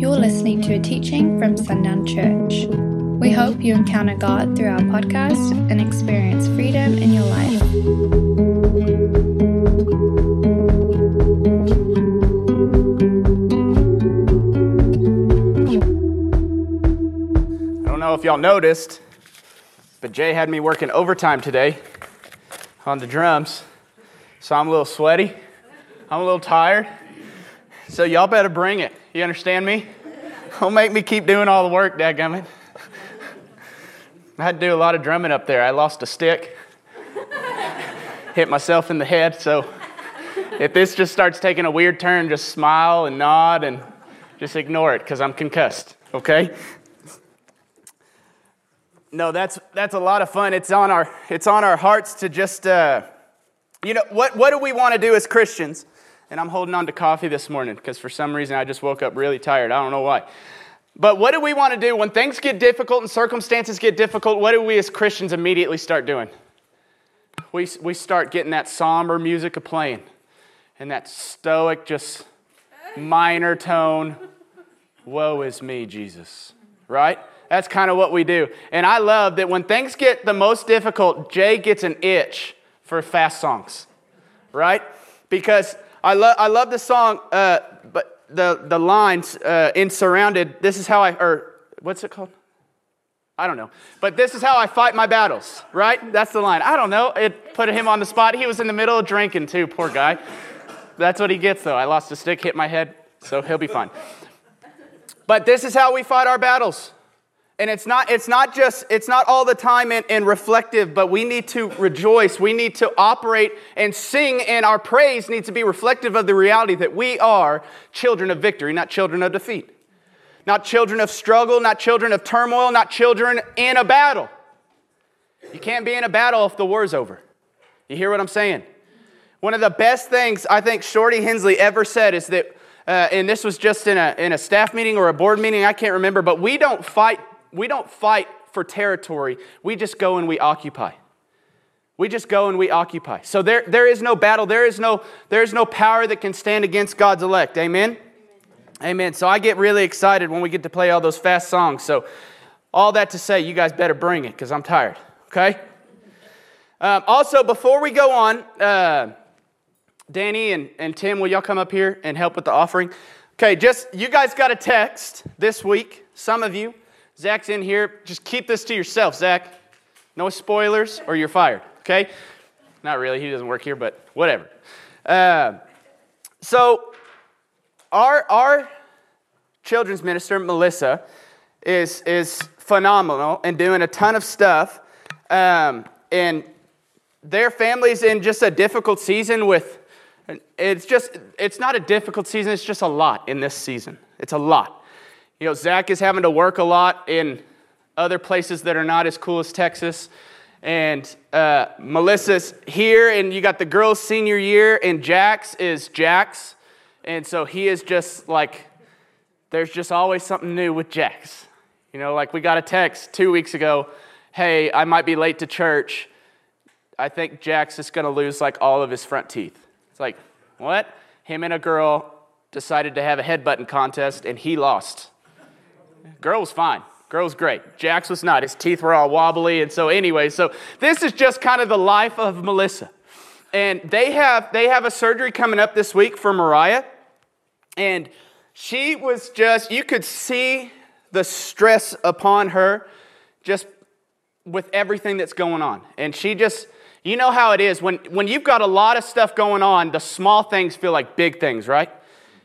You're listening to a teaching from Sundown Church. We hope you encounter God through our podcast and experience freedom in your life. I don't know if y'all noticed, but Jay had me working overtime today on the drums. So I'm a little sweaty. I'm a little tired. So y'all better bring it. You understand me? Don't make me keep doing all the work, dadgummit. I had to do a lot of drumming up there. I lost a stick, hit myself in the head. So if this just starts taking a weird turn, just smile and nod and just ignore it because I'm concussed, okay? No, that's that's a lot of fun. It's on our it's on our hearts to just uh, you know what what do we want to do as Christians? And I'm holding on to coffee this morning because for some reason I just woke up really tired. I don't know why. But what do we want to do when things get difficult and circumstances get difficult? What do we as Christians immediately start doing? We we start getting that somber music of playing, and that stoic, just minor tone. Woe is me, Jesus. Right? That's kind of what we do. And I love that when things get the most difficult, Jay gets an itch for fast songs, right? Because I, lo- I love the song, uh, but the, the lines uh, in Surrounded, this is how I, or what's it called? I don't know. But this is how I fight my battles, right? That's the line. I don't know. It put him on the spot. He was in the middle of drinking too, poor guy. That's what he gets though. I lost a stick, hit my head, so he'll be fine. But this is how we fight our battles. And it's not, it's not just, it's not all the time and, and reflective, but we need to rejoice. We need to operate and sing, and our praise needs to be reflective of the reality that we are children of victory, not children of defeat. Not children of struggle, not children of turmoil, not children in a battle. You can't be in a battle if the war's over. You hear what I'm saying? One of the best things I think Shorty Hensley ever said is that, uh, and this was just in a, in a staff meeting or a board meeting, I can't remember, but we don't fight we don't fight for territory. We just go and we occupy. We just go and we occupy. So there, there is no battle. There is no, there is no power that can stand against God's elect. Amen? Amen? So I get really excited when we get to play all those fast songs. So all that to say, you guys better bring it because I'm tired. Okay? Um, also, before we go on, uh, Danny and, and Tim, will y'all come up here and help with the offering? Okay, just you guys got a text this week, some of you. Zach's in here. Just keep this to yourself, Zach. No spoilers or you're fired, okay? Not really. He doesn't work here, but whatever. Uh, so, our, our children's minister, Melissa, is, is phenomenal and doing a ton of stuff. Um, and their family's in just a difficult season with, it's just, it's not a difficult season, it's just a lot in this season. It's a lot. You know, Zach is having to work a lot in other places that are not as cool as Texas. And uh, Melissa's here, and you got the girls' senior year, and Jax is Jax. And so he is just like, there's just always something new with Jax. You know, like we got a text two weeks ago hey, I might be late to church. I think Jax is going to lose like all of his front teeth. It's like, what? Him and a girl decided to have a headbutting contest, and he lost. Girl was fine. Girl was great. Jax was not. His teeth were all wobbly. And so, anyway, so this is just kind of the life of Melissa. And they have, they have a surgery coming up this week for Mariah. And she was just, you could see the stress upon her just with everything that's going on. And she just, you know how it is when, when you've got a lot of stuff going on, the small things feel like big things, right?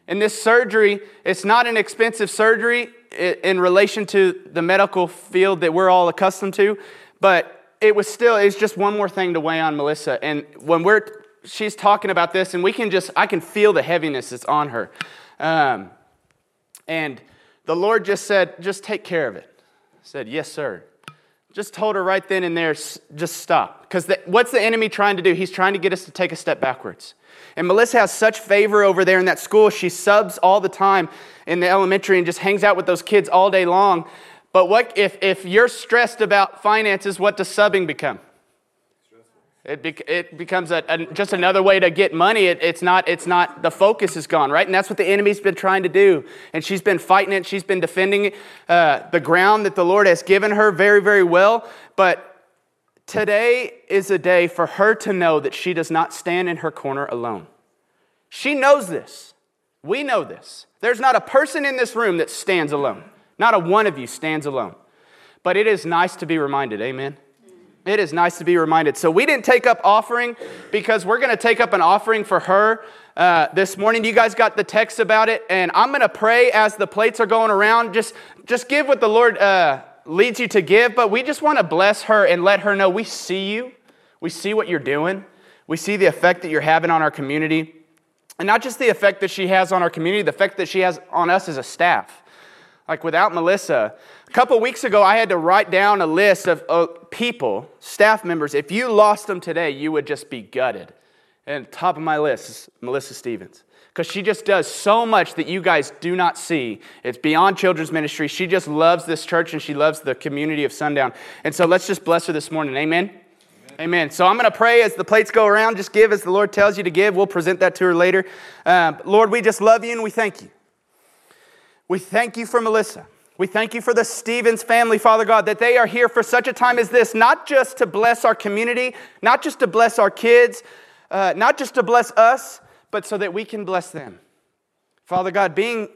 And this surgery, it's not an expensive surgery in relation to the medical field that we're all accustomed to, but it was still, it's just one more thing to weigh on Melissa. And when we're, she's talking about this, and we can just, I can feel the heaviness that's on her. Um, and the Lord just said, just take care of it. I said, yes, sir. Just told her right then and there, just stop. Because what's the enemy trying to do? He's trying to get us to take a step backwards. And Melissa has such favor over there in that school. She subs all the time in the elementary and just hangs out with those kids all day long. But what if, if you're stressed about finances, what does subbing become? It, be, it becomes a, a, just another way to get money. It, it's, not, it's not, the focus is gone, right? And that's what the enemy's been trying to do. And she's been fighting it. She's been defending uh, the ground that the Lord has given her very, very well. But today is a day for her to know that she does not stand in her corner alone. She knows this. We know this. There's not a person in this room that stands alone. Not a one of you stands alone. But it is nice to be reminded, amen? It is nice to be reminded. So, we didn't take up offering because we're going to take up an offering for her uh, this morning. You guys got the text about it, and I'm going to pray as the plates are going around. Just, just give what the Lord uh, leads you to give, but we just want to bless her and let her know we see you. We see what you're doing. We see the effect that you're having on our community. And not just the effect that she has on our community, the effect that she has on us as a staff. Like without Melissa, a couple weeks ago, I had to write down a list of uh, people, staff members. If you lost them today, you would just be gutted. And top of my list is Melissa Stevens. Because she just does so much that you guys do not see. It's beyond children's ministry. She just loves this church and she loves the community of Sundown. And so let's just bless her this morning. Amen. Amen. Amen. So I'm going to pray as the plates go around. Just give as the Lord tells you to give. We'll present that to her later. Uh, Lord, we just love you and we thank you. We thank you for Melissa. We thank you for the Stevens family, Father God, that they are here for such a time as this, not just to bless our community, not just to bless our kids, uh, not just to bless us, but so that we can bless them. Father God, being,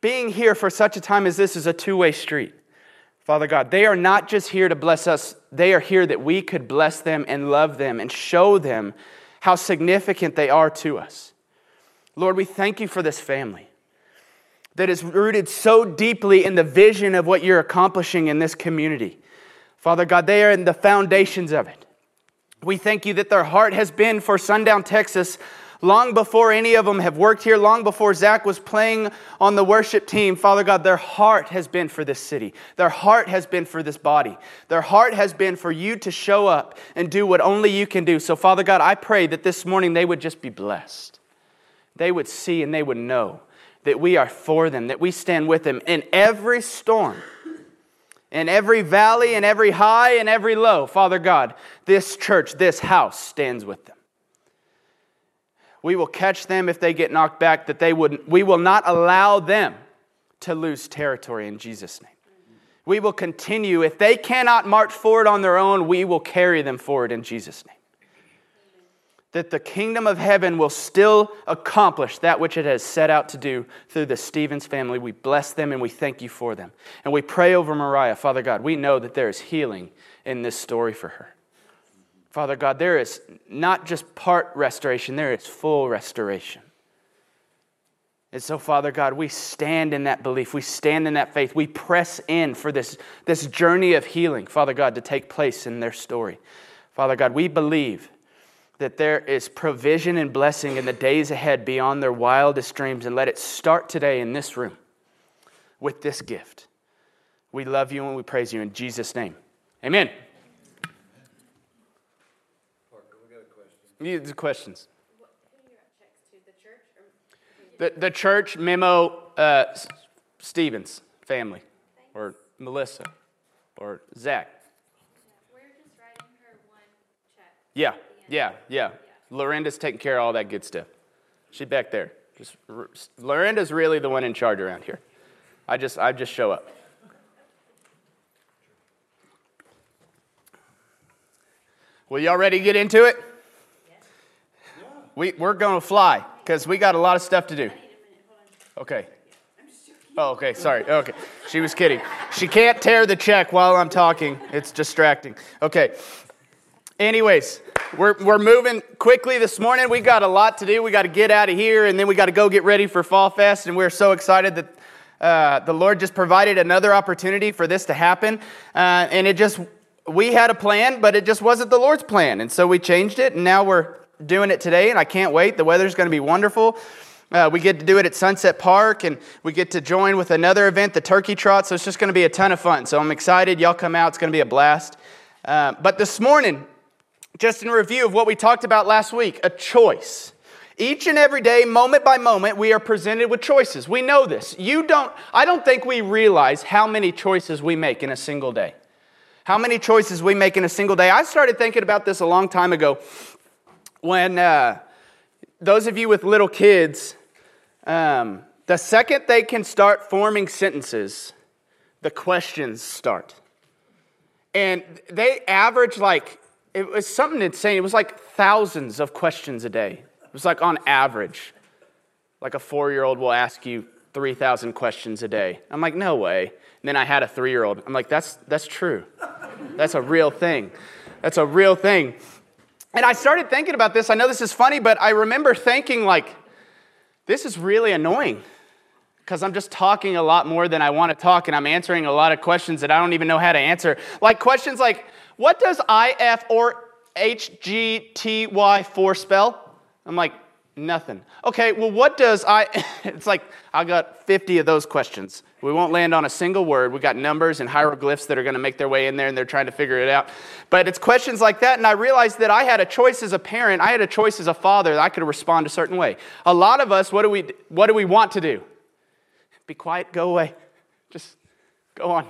being here for such a time as this is a two way street. Father God, they are not just here to bless us, they are here that we could bless them and love them and show them how significant they are to us. Lord, we thank you for this family that is rooted so deeply in the vision of what you're accomplishing in this community. Father God, they are in the foundations of it. We thank you that their heart has been for Sundown, Texas, long before any of them have worked here, long before Zach was playing on the worship team. Father God, their heart has been for this city. Their heart has been for this body. Their heart has been for you to show up and do what only you can do. So, Father God, I pray that this morning they would just be blessed. They would see and they would know that we are for them, that we stand with them in every storm, in every valley, in every high, and every low. Father God, this church, this house stands with them. We will catch them if they get knocked back, that they would, we will not allow them to lose territory in Jesus' name. We will continue. If they cannot march forward on their own, we will carry them forward in Jesus' name that the kingdom of heaven will still accomplish that which it has set out to do through the Stevens family. We bless them and we thank you for them. And we pray over Mariah, Father God. We know that there is healing in this story for her. Father God, there is not just part restoration, there is full restoration. And so, Father God, we stand in that belief. We stand in that faith. We press in for this, this journey of healing, Father God, to take place in their story. Father God, we believe that there is provision and blessing in the days ahead beyond their wildest dreams. And let it start today in this room with this gift. We love you and we praise you in Jesus' name. Amen. Need the questions. The, the church memo uh, Stevens family or Melissa or Zach. Yeah. Yeah, yeah. Lorenda's taking care of all that good stuff. She's back there. Just, Lorenda's really the one in charge around here. I just, I just show up. Will y'all ready to get into it? We, we're going to fly because we got a lot of stuff to do. Okay. Oh, okay. Sorry. Okay. She was kidding. She can't tear the check while I'm talking. It's distracting. Okay. Anyways, we're, we're moving quickly this morning. We got a lot to do. We got to get out of here, and then we got to go get ready for Fall Fest. And we're so excited that uh, the Lord just provided another opportunity for this to happen. Uh, and it just, we had a plan, but it just wasn't the Lord's plan. And so we changed it, and now we're doing it today, and I can't wait. The weather's going to be wonderful. Uh, we get to do it at Sunset Park, and we get to join with another event, the Turkey Trot. So it's just going to be a ton of fun. So I'm excited. Y'all come out. It's going to be a blast. Uh, but this morning, just in review of what we talked about last week a choice. Each and every day, moment by moment, we are presented with choices. We know this. You don't, I don't think we realize how many choices we make in a single day. How many choices we make in a single day? I started thinking about this a long time ago when uh, those of you with little kids, um, the second they can start forming sentences, the questions start. And they average like, it was something insane. It was like thousands of questions a day. It was like on average, like a four year old will ask you 3,000 questions a day. I'm like, no way. And then I had a three year old. I'm like, that's, that's true. That's a real thing. That's a real thing. And I started thinking about this. I know this is funny, but I remember thinking, like, this is really annoying because I'm just talking a lot more than I want to talk and I'm answering a lot of questions that I don't even know how to answer. Like questions like, what does IF or HGTY 4 spell? I'm like, Nothing. Okay, well, what does I, it's like I got 50 of those questions. We won't land on a single word. We got numbers and hieroglyphs that are going to make their way in there and they're trying to figure it out. But it's questions like that, and I realized that I had a choice as a parent, I had a choice as a father that I could respond a certain way. A lot of us, what do we, what do we want to do? Be quiet, go away. Just go on.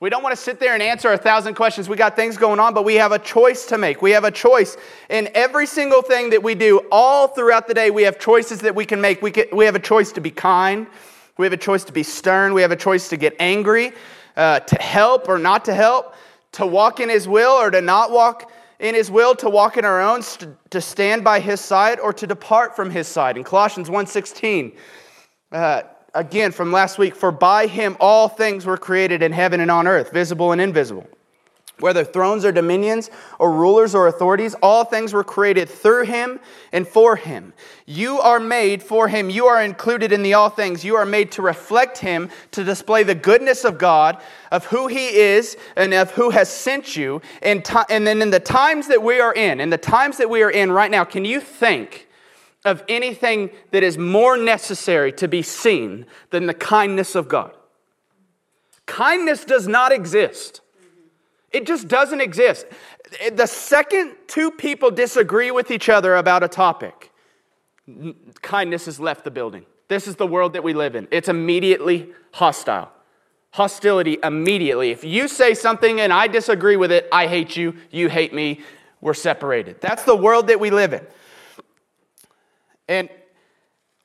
We don't want to sit there and answer a thousand questions. We got things going on, but we have a choice to make. We have a choice in every single thing that we do, all throughout the day. We have choices that we can make. We, can, we have a choice to be kind. We have a choice to be stern. We have a choice to get angry, uh, to help or not to help, to walk in His will or to not walk in His will, to walk in our own, to stand by His side or to depart from His side. In Colossians 1.16, uh, again from last week, for by him all things were created in heaven and on earth, visible and invisible. Whether thrones or dominions or rulers or authorities, all things were created through him and for him. You are made for him. You are included in the all things. You are made to reflect him, to display the goodness of God, of who he is, and of who has sent you. And, and then in the times that we are in, in the times that we are in right now, can you think? Of anything that is more necessary to be seen than the kindness of God. Kindness does not exist. It just doesn't exist. The second two people disagree with each other about a topic, kindness has left the building. This is the world that we live in. It's immediately hostile. Hostility immediately. If you say something and I disagree with it, I hate you, you hate me, we're separated. That's the world that we live in. And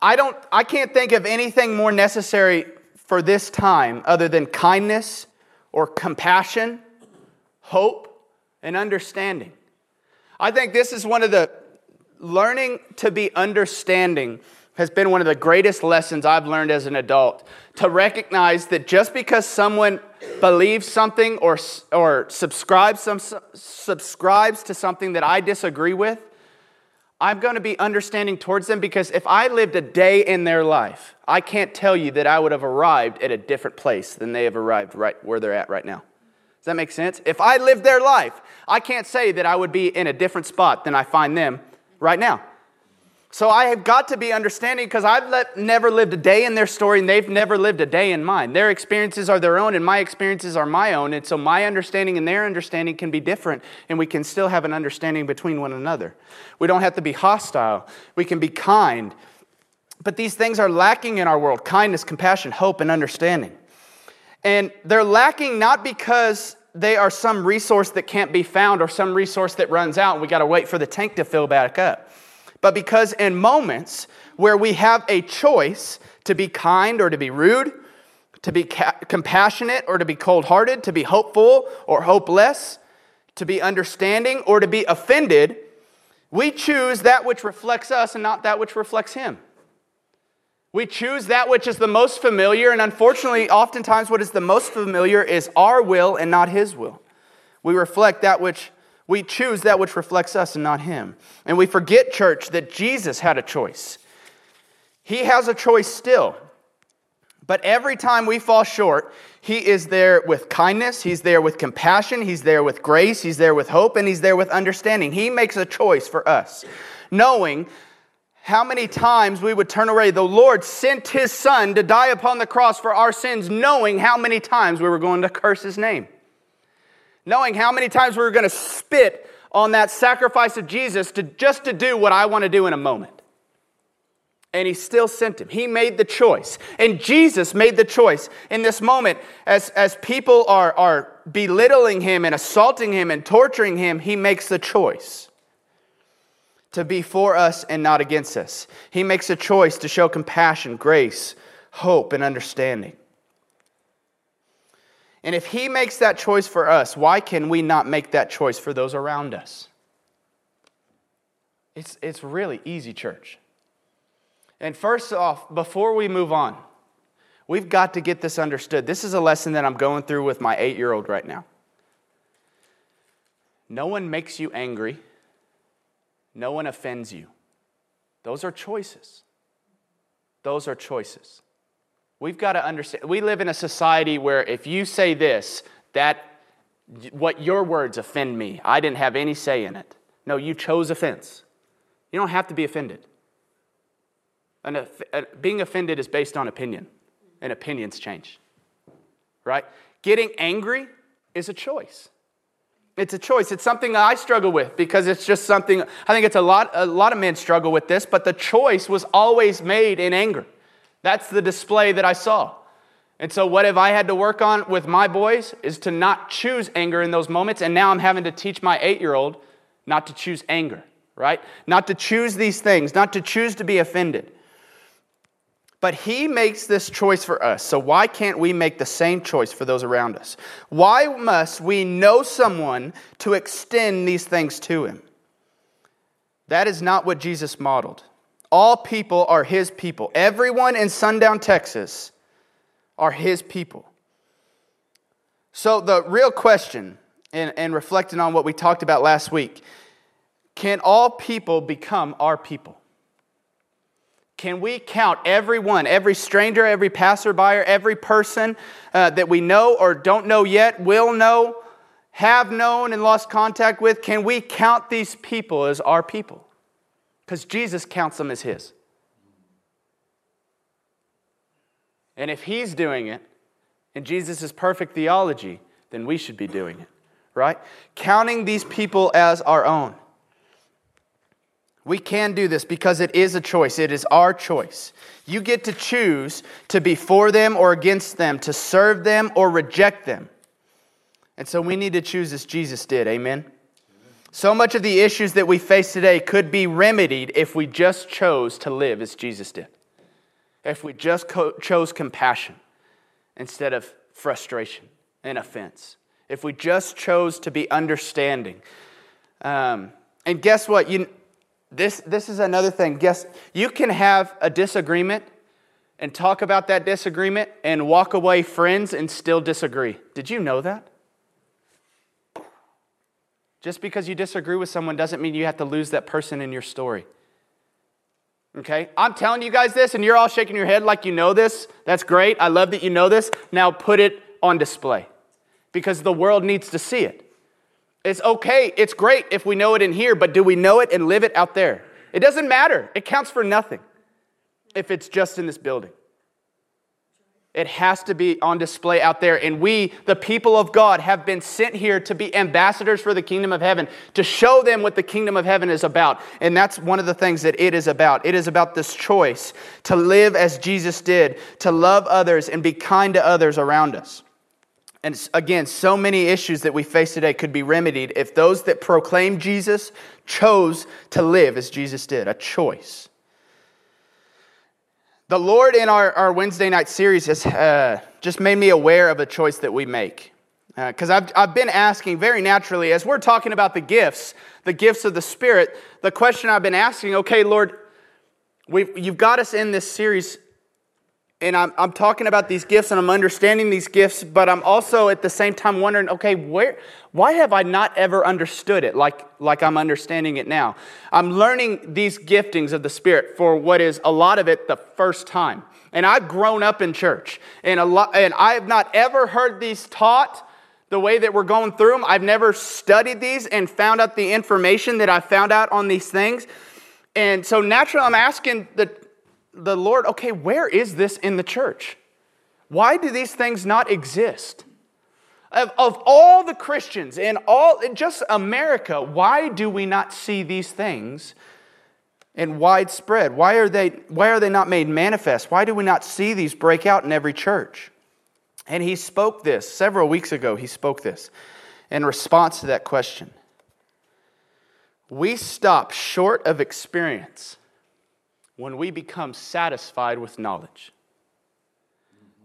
I don't I can't think of anything more necessary for this time other than kindness or compassion, hope, and understanding. I think this is one of the learning to be understanding has been one of the greatest lessons I've learned as an adult. To recognize that just because someone believes something or, or subscribes, some, subscribes to something that I disagree with, I'm going to be understanding towards them because if I lived a day in their life, I can't tell you that I would have arrived at a different place than they have arrived right where they're at right now. Does that make sense? If I lived their life, I can't say that I would be in a different spot than I find them right now. So I have got to be understanding because I've let, never lived a day in their story and they've never lived a day in mine. Their experiences are their own and my experiences are my own. And so my understanding and their understanding can be different and we can still have an understanding between one another. We don't have to be hostile, we can be kind. But these things are lacking in our world kindness, compassion, hope, and understanding. And they're lacking not because they are some resource that can't be found or some resource that runs out and we got to wait for the tank to fill back up but because in moments where we have a choice to be kind or to be rude, to be ca- compassionate or to be cold hearted, to be hopeful or hopeless, to be understanding or to be offended, we choose that which reflects us and not that which reflects Him. We choose that which is the most familiar, and unfortunately, oftentimes what is the most familiar is our will and not His will. We reflect that which we choose that which reflects us and not Him. And we forget, church, that Jesus had a choice. He has a choice still. But every time we fall short, He is there with kindness, He's there with compassion, He's there with grace, He's there with hope, and He's there with understanding. He makes a choice for us, knowing how many times we would turn away. The Lord sent His Son to die upon the cross for our sins, knowing how many times we were going to curse His name knowing how many times we were going to spit on that sacrifice of Jesus to just to do what I want to do in a moment. And he still sent him. He made the choice. And Jesus made the choice in this moment as, as people are, are belittling him and assaulting him and torturing him, he makes the choice to be for us and not against us. He makes a choice to show compassion, grace, hope, and understanding. And if he makes that choice for us, why can we not make that choice for those around us? It's, it's really easy, church. And first off, before we move on, we've got to get this understood. This is a lesson that I'm going through with my eight year old right now. No one makes you angry no one offends you. Those are choices. Those are choices. We've got to understand. We live in a society where if you say this, that what your words offend me. I didn't have any say in it. No, you chose offense. You don't have to be offended. Being offended is based on opinion, and opinions change. Right? Getting angry is a choice. It's a choice. It's something I struggle with because it's just something, I think it's a lot, a lot of men struggle with this, but the choice was always made in anger. That's the display that I saw. And so, what have I had to work on with my boys is to not choose anger in those moments. And now I'm having to teach my eight year old not to choose anger, right? Not to choose these things, not to choose to be offended. But he makes this choice for us. So why can't we make the same choice for those around us? Why must we know someone to extend these things to him? That is not what Jesus modeled. All people are his people. Everyone in Sundown, Texas are his people. So the real question, and, and reflecting on what we talked about last week, can all people become our people? Can we count everyone, every stranger, every passerby, every person uh, that we know or don't know yet, will know, have known, and lost contact with? Can we count these people as our people? Because Jesus counts them as His. And if He's doing it in Jesus' is perfect theology, then we should be doing it, right? Counting these people as our own. We can do this because it is a choice. It is our choice. You get to choose to be for them or against them, to serve them or reject them. And so we need to choose as Jesus did. Amen? So much of the issues that we face today could be remedied if we just chose to live as Jesus did. If we just co- chose compassion instead of frustration and offense. If we just chose to be understanding. Um, and guess what? You, this, this is another thing. Guess you can have a disagreement and talk about that disagreement and walk away friends and still disagree. Did you know that? Just because you disagree with someone doesn't mean you have to lose that person in your story. Okay? I'm telling you guys this, and you're all shaking your head like you know this. That's great. I love that you know this. Now put it on display because the world needs to see it. It's okay, it's great if we know it in here, but do we know it and live it out there? It doesn't matter. It counts for nothing if it's just in this building. It has to be on display out there. And we, the people of God, have been sent here to be ambassadors for the kingdom of heaven, to show them what the kingdom of heaven is about. And that's one of the things that it is about. It is about this choice to live as Jesus did, to love others and be kind to others around us. And again, so many issues that we face today could be remedied if those that proclaim Jesus chose to live as Jesus did, a choice. The Lord in our, our Wednesday night series has uh, just made me aware of a choice that we make. Because uh, I've, I've been asking very naturally, as we're talking about the gifts, the gifts of the Spirit, the question I've been asking, okay, Lord, we've, you've got us in this series and I'm, I'm talking about these gifts and I'm understanding these gifts, but I'm also at the same time wondering, okay, where, why have I not ever understood it like, like I'm understanding it now? I'm learning these giftings of the Spirit for what is a lot of it the first time. And I've grown up in church, and, a lot, and I have not ever heard these taught the way that we're going through them. I've never studied these and found out the information that I found out on these things. And so naturally, I'm asking the, the Lord, okay, where is this in the church? Why do these things not exist? Of, of all the Christians in all just America, why do we not see these things in widespread? Why are they why are they not made manifest? Why do we not see these break out in every church? And he spoke this several weeks ago. He spoke this in response to that question. We stop short of experience when we become satisfied with knowledge.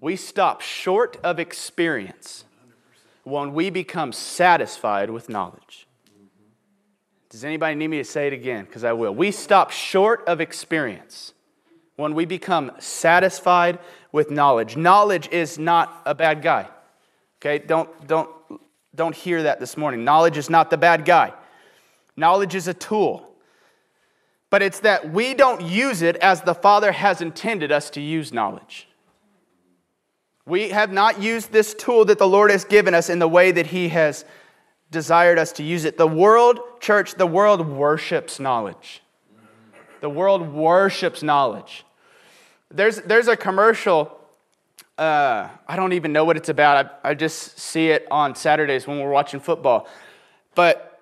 We stop short of experience when we become satisfied with knowledge. Does anybody need me to say it again? Because I will. We stop short of experience when we become satisfied with knowledge. Knowledge is not a bad guy. Okay? Don't, don't, don't hear that this morning. Knowledge is not the bad guy. Knowledge is a tool. But it's that we don't use it as the Father has intended us to use knowledge. We have not used this tool that the Lord has given us in the way that He has desired us to use it. The world, church, the world worships knowledge. The world worships knowledge. There's, there's a commercial, uh, I don't even know what it's about. I, I just see it on Saturdays when we're watching football. But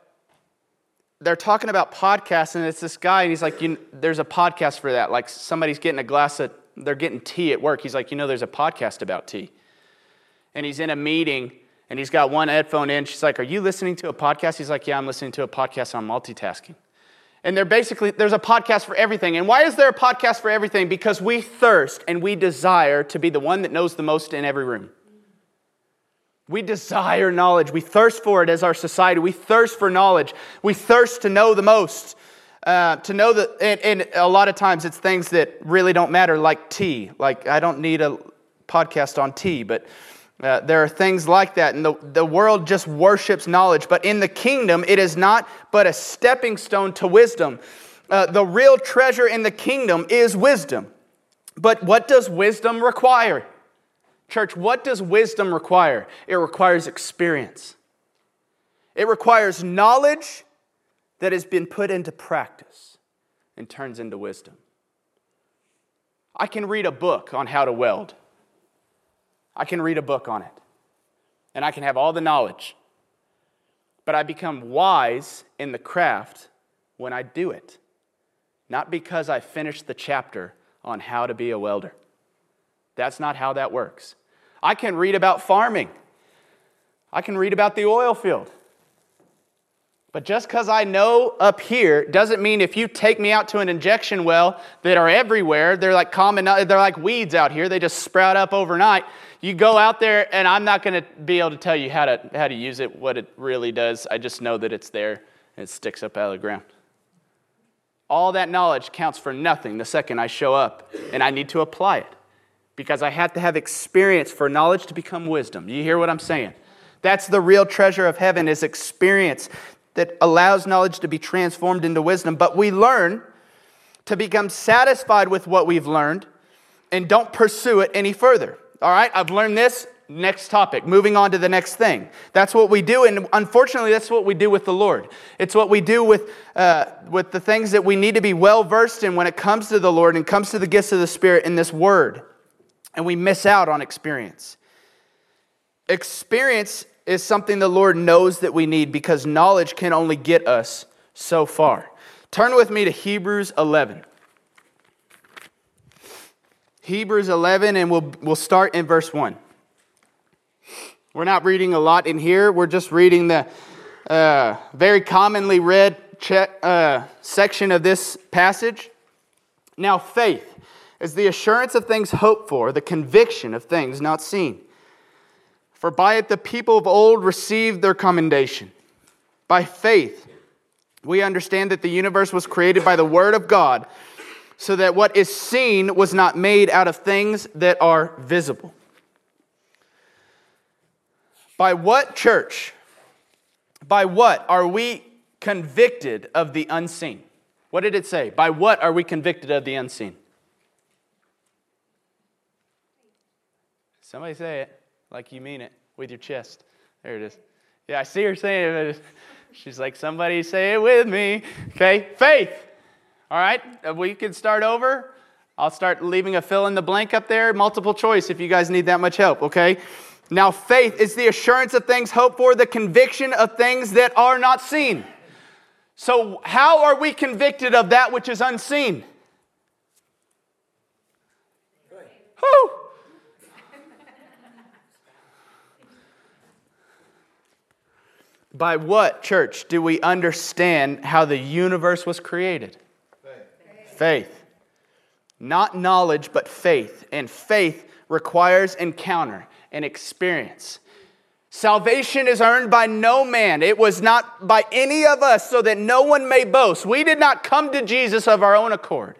they're talking about podcasts, and it's this guy, and he's like, you, There's a podcast for that. Like somebody's getting a glass of, they're getting tea at work. He's like, You know, there's a podcast about tea. And he's in a meeting, and he's got one headphone in. She's like, Are you listening to a podcast? He's like, Yeah, I'm listening to a podcast on multitasking. And they're basically, there's a podcast for everything. And why is there a podcast for everything? Because we thirst and we desire to be the one that knows the most in every room. We desire knowledge. We thirst for it as our society. We thirst for knowledge. We thirst to know the most. Uh, to know that, and, and, a lot of times it's things that really don't matter, like tea. Like, I don't need a podcast on tea, but uh, there are things like that, and the, the world just worships knowledge. But in the kingdom, it is not but a stepping stone to wisdom. Uh, the real treasure in the kingdom is wisdom. But what does wisdom require? Church, what does wisdom require? It requires experience, it requires knowledge that has been put into practice and turns into wisdom. I can read a book on how to weld. I can read a book on it and I can have all the knowledge. But I become wise in the craft when I do it, not because I finished the chapter on how to be a welder. That's not how that works. I can read about farming, I can read about the oil field. But just because I know up here doesn't mean if you take me out to an injection well that are everywhere, they're like common, they're like weeds out here, they just sprout up overnight. You go out there, and I'm not going to be able to tell you how to, how to use it, what it really does. I just know that it's there and it sticks up out of the ground. All that knowledge counts for nothing the second I show up and I need to apply it because I have to have experience for knowledge to become wisdom. You hear what I'm saying? That's the real treasure of heaven is experience that allows knowledge to be transformed into wisdom. But we learn to become satisfied with what we've learned and don't pursue it any further. All right, I've learned this. Next topic, moving on to the next thing. That's what we do, and unfortunately, that's what we do with the Lord. It's what we do with, uh, with the things that we need to be well versed in when it comes to the Lord and comes to the gifts of the Spirit in this Word. And we miss out on experience. Experience is something the Lord knows that we need because knowledge can only get us so far. Turn with me to Hebrews 11. Hebrews 11, and we'll, we'll start in verse 1. We're not reading a lot in here, we're just reading the uh, very commonly read uh, section of this passage. Now, faith is the assurance of things hoped for, the conviction of things not seen. For by it the people of old received their commendation. By faith, we understand that the universe was created by the Word of God so that what is seen was not made out of things that are visible. By what church, by what are we convicted of the unseen? What did it say? By what are we convicted of the unseen? Somebody say it like you mean it with your chest. There it is. Yeah, I see her saying it. She's like, somebody say it with me. Okay, faith. All right, uh, we can start over. I'll start leaving a fill in the blank up there, multiple choice if you guys need that much help, okay? Now, faith is the assurance of things hoped for, the conviction of things that are not seen. So, how are we convicted of that which is unseen? Whew. By what, church, do we understand how the universe was created? Faith. faith. Not knowledge, but faith. And faith requires encounter and experience. Salvation is earned by no man. It was not by any of us, so that no one may boast. We did not come to Jesus of our own accord.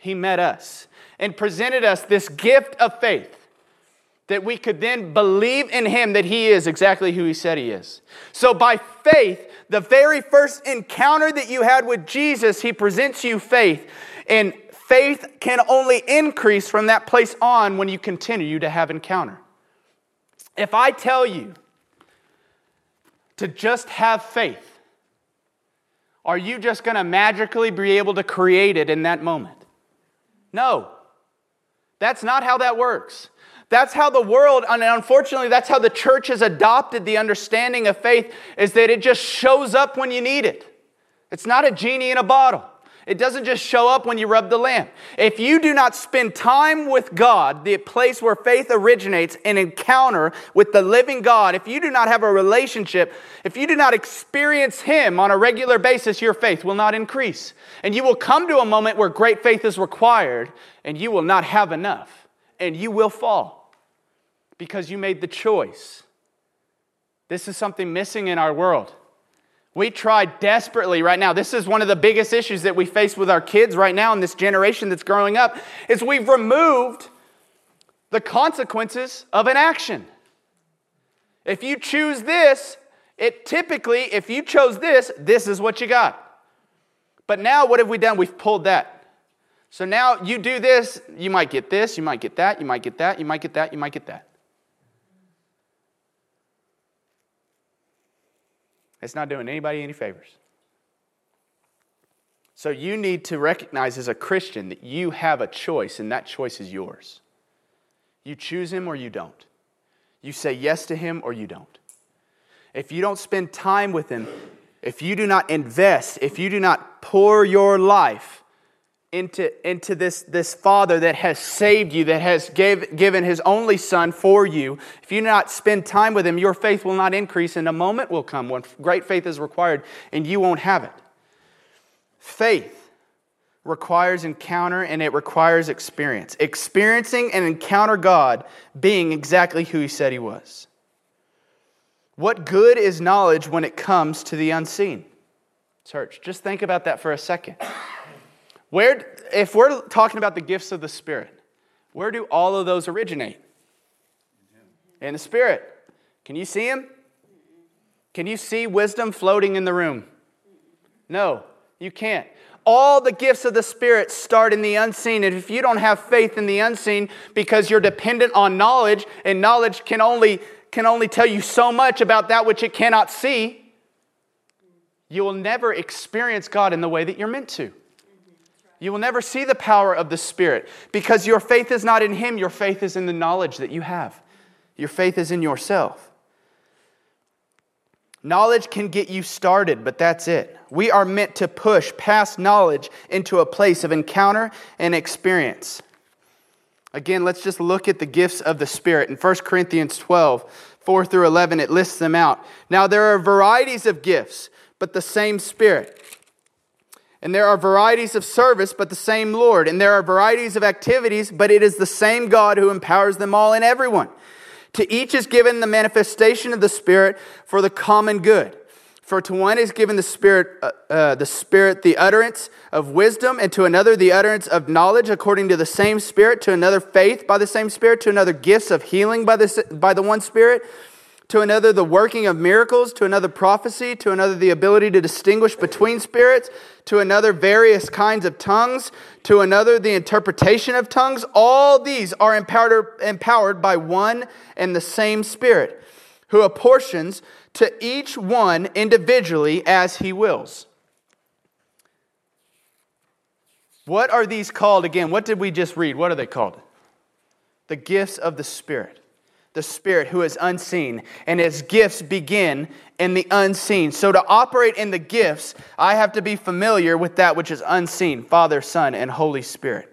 He met us and presented us this gift of faith that we could then believe in Him that He is exactly who He said He is. So, by faith, the very first encounter that you had with Jesus, He presents you faith. And faith can only increase from that place on when you continue to have encounter. If I tell you to just have faith, are you just going to magically be able to create it in that moment? No. That's not how that works. That's how the world, and unfortunately, that's how the church has adopted the understanding of faith, is that it just shows up when you need it. It's not a genie in a bottle. It doesn't just show up when you rub the lamp. If you do not spend time with God, the place where faith originates, an encounter with the living God, if you do not have a relationship, if you do not experience Him on a regular basis, your faith will not increase. And you will come to a moment where great faith is required, and you will not have enough, and you will fall because you made the choice. This is something missing in our world. We try desperately right now. This is one of the biggest issues that we face with our kids right now in this generation that's growing up is we've removed the consequences of an action. If you choose this, it typically, if you chose this, this is what you got. But now what have we done? We've pulled that. So now you do this, you might get this, you might get that, you might get that, you might get that, you might get that. It's not doing anybody any favors. So you need to recognize as a Christian that you have a choice, and that choice is yours. You choose Him or you don't. You say yes to Him or you don't. If you don't spend time with Him, if you do not invest, if you do not pour your life into, into this, this Father that has saved you, that has gave, given His only Son for you, if you do not spend time with Him, your faith will not increase, and a moment will come when great faith is required, and you won't have it. Faith requires encounter and it requires experience. Experiencing and encounter God being exactly who He said He was. What good is knowledge when it comes to the unseen? Church, just think about that for a second. Where, if we're talking about the gifts of the Spirit, where do all of those originate? In the Spirit. Can you see Him? Can you see wisdom floating in the room? No, you can't. All the gifts of the Spirit start in the unseen. And if you don't have faith in the unseen because you're dependent on knowledge, and knowledge can only, can only tell you so much about that which it cannot see, you will never experience God in the way that you're meant to. You will never see the power of the Spirit because your faith is not in Him, your faith is in the knowledge that you have. Your faith is in yourself. Knowledge can get you started, but that's it. We are meant to push past knowledge into a place of encounter and experience. Again, let's just look at the gifts of the Spirit. In 1 Corinthians 12, 4 through 11, it lists them out. Now, there are varieties of gifts, but the same Spirit. And there are varieties of service, but the same Lord. And there are varieties of activities, but it is the same God who empowers them all and everyone. To each is given the manifestation of the Spirit for the common good. For to one is given the Spirit, uh, uh, the Spirit, the utterance of wisdom, and to another the utterance of knowledge according to the same Spirit, to another faith by the same Spirit, to another gifts of healing by the, by the one Spirit to another the working of miracles, to another prophecy, to another the ability to distinguish between spirits, to another various kinds of tongues, to another the interpretation of tongues. All these are empowered, by one and the same Spirit, who apportions to each one individually as he wills. What are these called again? What did we just read? What are they called? The gifts of the Spirit the Spirit who is unseen, and his gifts begin in the unseen. So, to operate in the gifts, I have to be familiar with that which is unseen Father, Son, and Holy Spirit.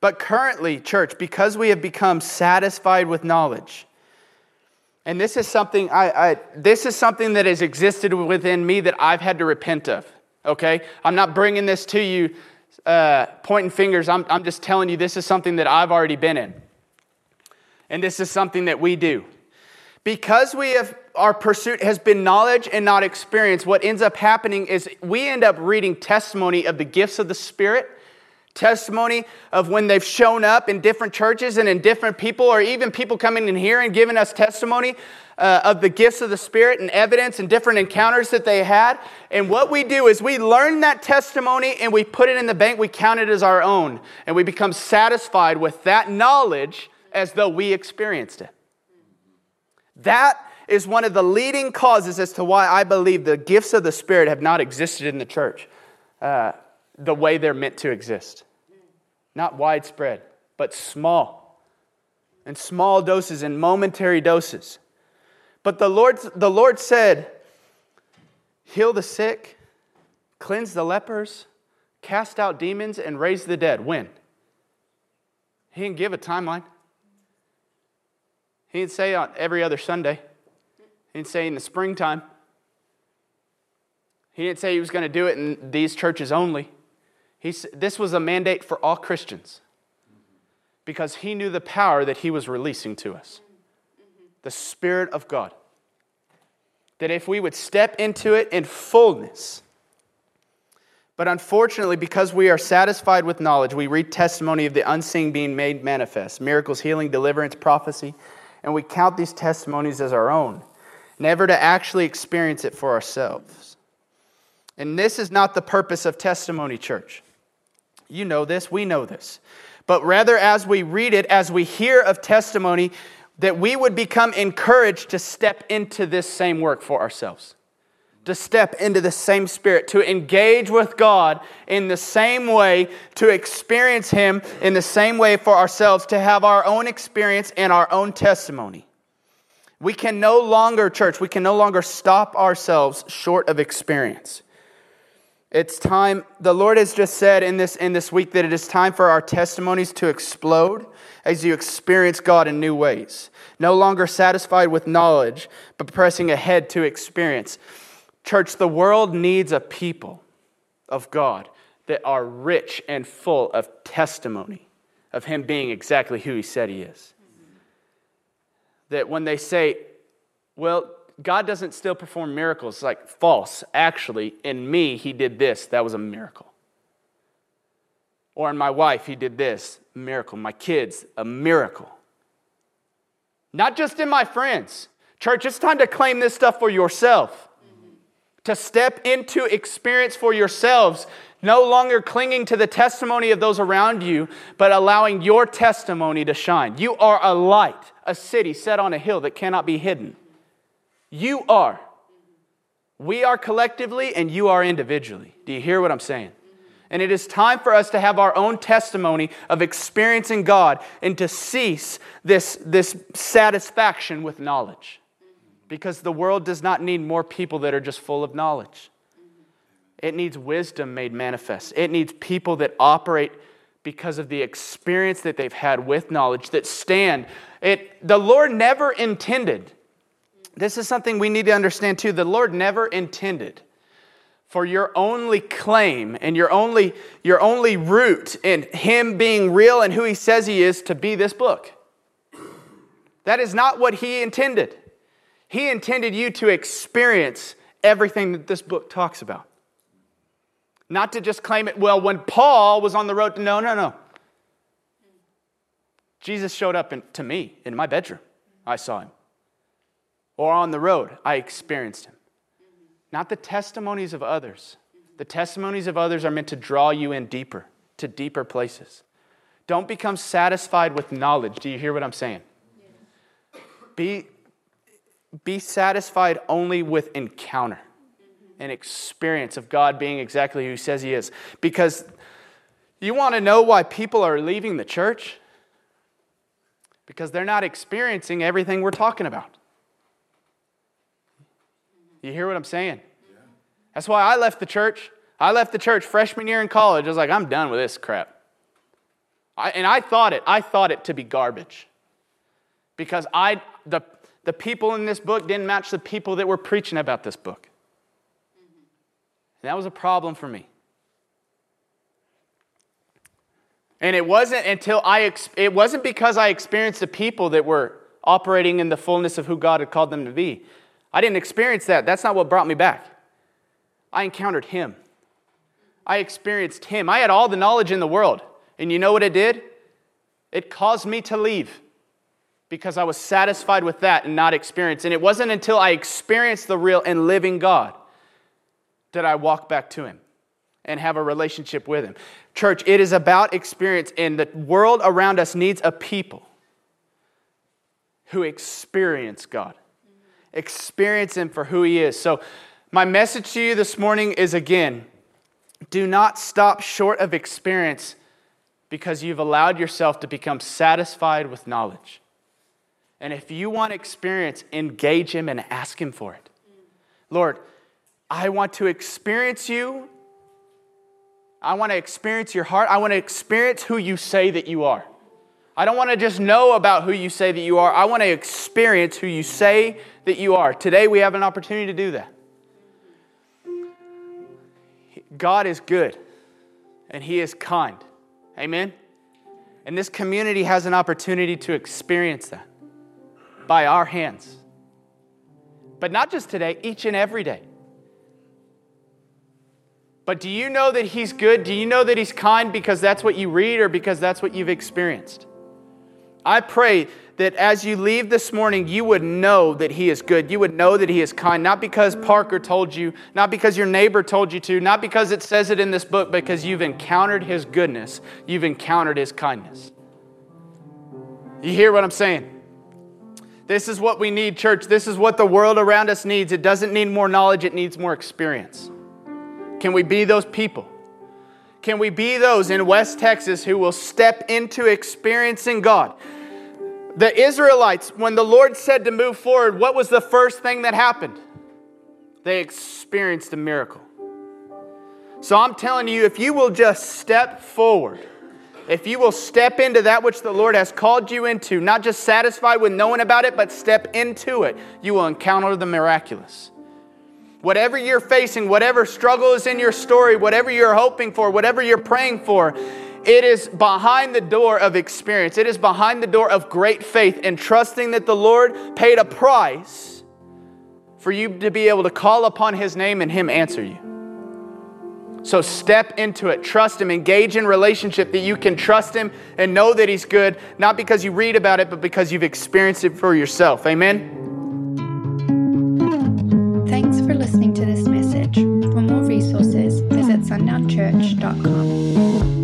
But currently, church, because we have become satisfied with knowledge, And this is something I, I, this is something that has existed within me that I've had to repent of. Okay, I'm not bringing this to you, uh, pointing fingers. I'm, I'm just telling you this is something that I've already been in, and this is something that we do. Because we have our pursuit has been knowledge and not experience. What ends up happening is we end up reading testimony of the gifts of the Spirit testimony of when they've shown up in different churches and in different people, or even people coming in here and giving us testimony uh, of the gifts of the Spirit and evidence and different encounters that they had. And what we do is we learn that testimony and we put it in the bank, we count it as our own, and we become satisfied with that knowledge as though we experienced it. That is one of the leading causes as to why I believe the gifts of the Spirit have not existed in the church. Uh, the way they're meant to exist. Not widespread, but small. And small doses and momentary doses. But the Lord, the Lord said, Heal the sick, cleanse the lepers, cast out demons, and raise the dead. When? He didn't give a timeline. He didn't say on every other Sunday. He didn't say in the springtime. He didn't say he was going to do it in these churches only. He, this was a mandate for all Christians because he knew the power that he was releasing to us the Spirit of God. That if we would step into it in fullness, but unfortunately, because we are satisfied with knowledge, we read testimony of the unseen being made manifest miracles, healing, deliverance, prophecy, and we count these testimonies as our own, never to actually experience it for ourselves. And this is not the purpose of testimony, church. You know this, we know this. But rather, as we read it, as we hear of testimony, that we would become encouraged to step into this same work for ourselves, to step into the same spirit, to engage with God in the same way, to experience Him in the same way for ourselves, to have our own experience and our own testimony. We can no longer, church, we can no longer stop ourselves short of experience. It's time, the Lord has just said in this, in this week that it is time for our testimonies to explode as you experience God in new ways. No longer satisfied with knowledge, but pressing ahead to experience. Church, the world needs a people of God that are rich and full of testimony of Him being exactly who He said He is. That when they say, well, God doesn't still perform miracles. like false. Actually, in me, he did this. That was a miracle. Or in my wife, he did this. Miracle. My kids, a miracle. Not just in my friends. Church, it's time to claim this stuff for yourself. To step into experience for yourselves, no longer clinging to the testimony of those around you, but allowing your testimony to shine. You are a light, a city set on a hill that cannot be hidden. You are. We are collectively, and you are individually. Do you hear what I'm saying? And it is time for us to have our own testimony of experiencing God and to cease this, this satisfaction with knowledge. Because the world does not need more people that are just full of knowledge. It needs wisdom made manifest. It needs people that operate because of the experience that they've had with knowledge, that stand. It, the Lord never intended this is something we need to understand too. The Lord never intended for your only claim and your only, your only root in Him being real and who He says He is to be this book. That is not what He intended. He intended you to experience everything that this book talks about. Not to just claim it, well, when Paul was on the road to, no, no, no. Jesus showed up in, to me in my bedroom. I saw him or on the road, I experienced him. Not the testimonies of others. The testimonies of others are meant to draw you in deeper, to deeper places. Don't become satisfied with knowledge. Do you hear what I'm saying? Be, be satisfied only with encounter and experience of God being exactly who He says He is. Because you want to know why people are leaving the church? Because they're not experiencing everything we're talking about. You hear what I'm saying? That's why I left the church. I left the church freshman year in college. I was like, I'm done with this crap. I, and I thought it, I thought it to be garbage. Because I, the, The people in this book didn't match the people that were preaching about this book. And that was a problem for me. And it wasn't until I, it wasn't because I experienced the people that were operating in the fullness of who God had called them to be. I didn't experience that. That's not what brought me back. I encountered Him. I experienced Him. I had all the knowledge in the world. And you know what it did? It caused me to leave because I was satisfied with that and not experienced. And it wasn't until I experienced the real and living God that I walked back to Him and have a relationship with Him. Church, it is about experience, and the world around us needs a people who experience God, experience Him for who He is. So, my message to you this morning is again do not stop short of experience because you've allowed yourself to become satisfied with knowledge. And if you want experience, engage Him and ask Him for it. Lord, I want to experience you. I want to experience your heart. I want to experience who you say that you are. I don't want to just know about who you say that you are. I want to experience who you say that you are. Today we have an opportunity to do that. God is good and He is kind. Amen? And this community has an opportunity to experience that by our hands. But not just today, each and every day. But do you know that He's good? Do you know that He's kind because that's what you read or because that's what you've experienced? I pray that as you leave this morning, you would know that He is good. You would know that He is kind, not because Parker told you, not because your neighbor told you to, not because it says it in this book, because you've encountered His goodness, you've encountered His kindness. You hear what I'm saying? This is what we need, church. This is what the world around us needs. It doesn't need more knowledge, it needs more experience. Can we be those people? Can we be those in West Texas who will step into experiencing God? The Israelites, when the Lord said to move forward, what was the first thing that happened? They experienced a miracle. So I'm telling you, if you will just step forward, if you will step into that which the Lord has called you into, not just satisfied with knowing about it, but step into it, you will encounter the miraculous. Whatever you're facing, whatever struggle is in your story, whatever you're hoping for, whatever you're praying for, it is behind the door of experience. It is behind the door of great faith and trusting that the Lord paid a price for you to be able to call upon His name and Him answer you. So step into it. Trust Him. Engage in relationship that you can trust Him and know that He's good, not because you read about it, but because you've experienced it for yourself. Amen. Thanks for listening to this message. For more resources, visit sundownchurch.com.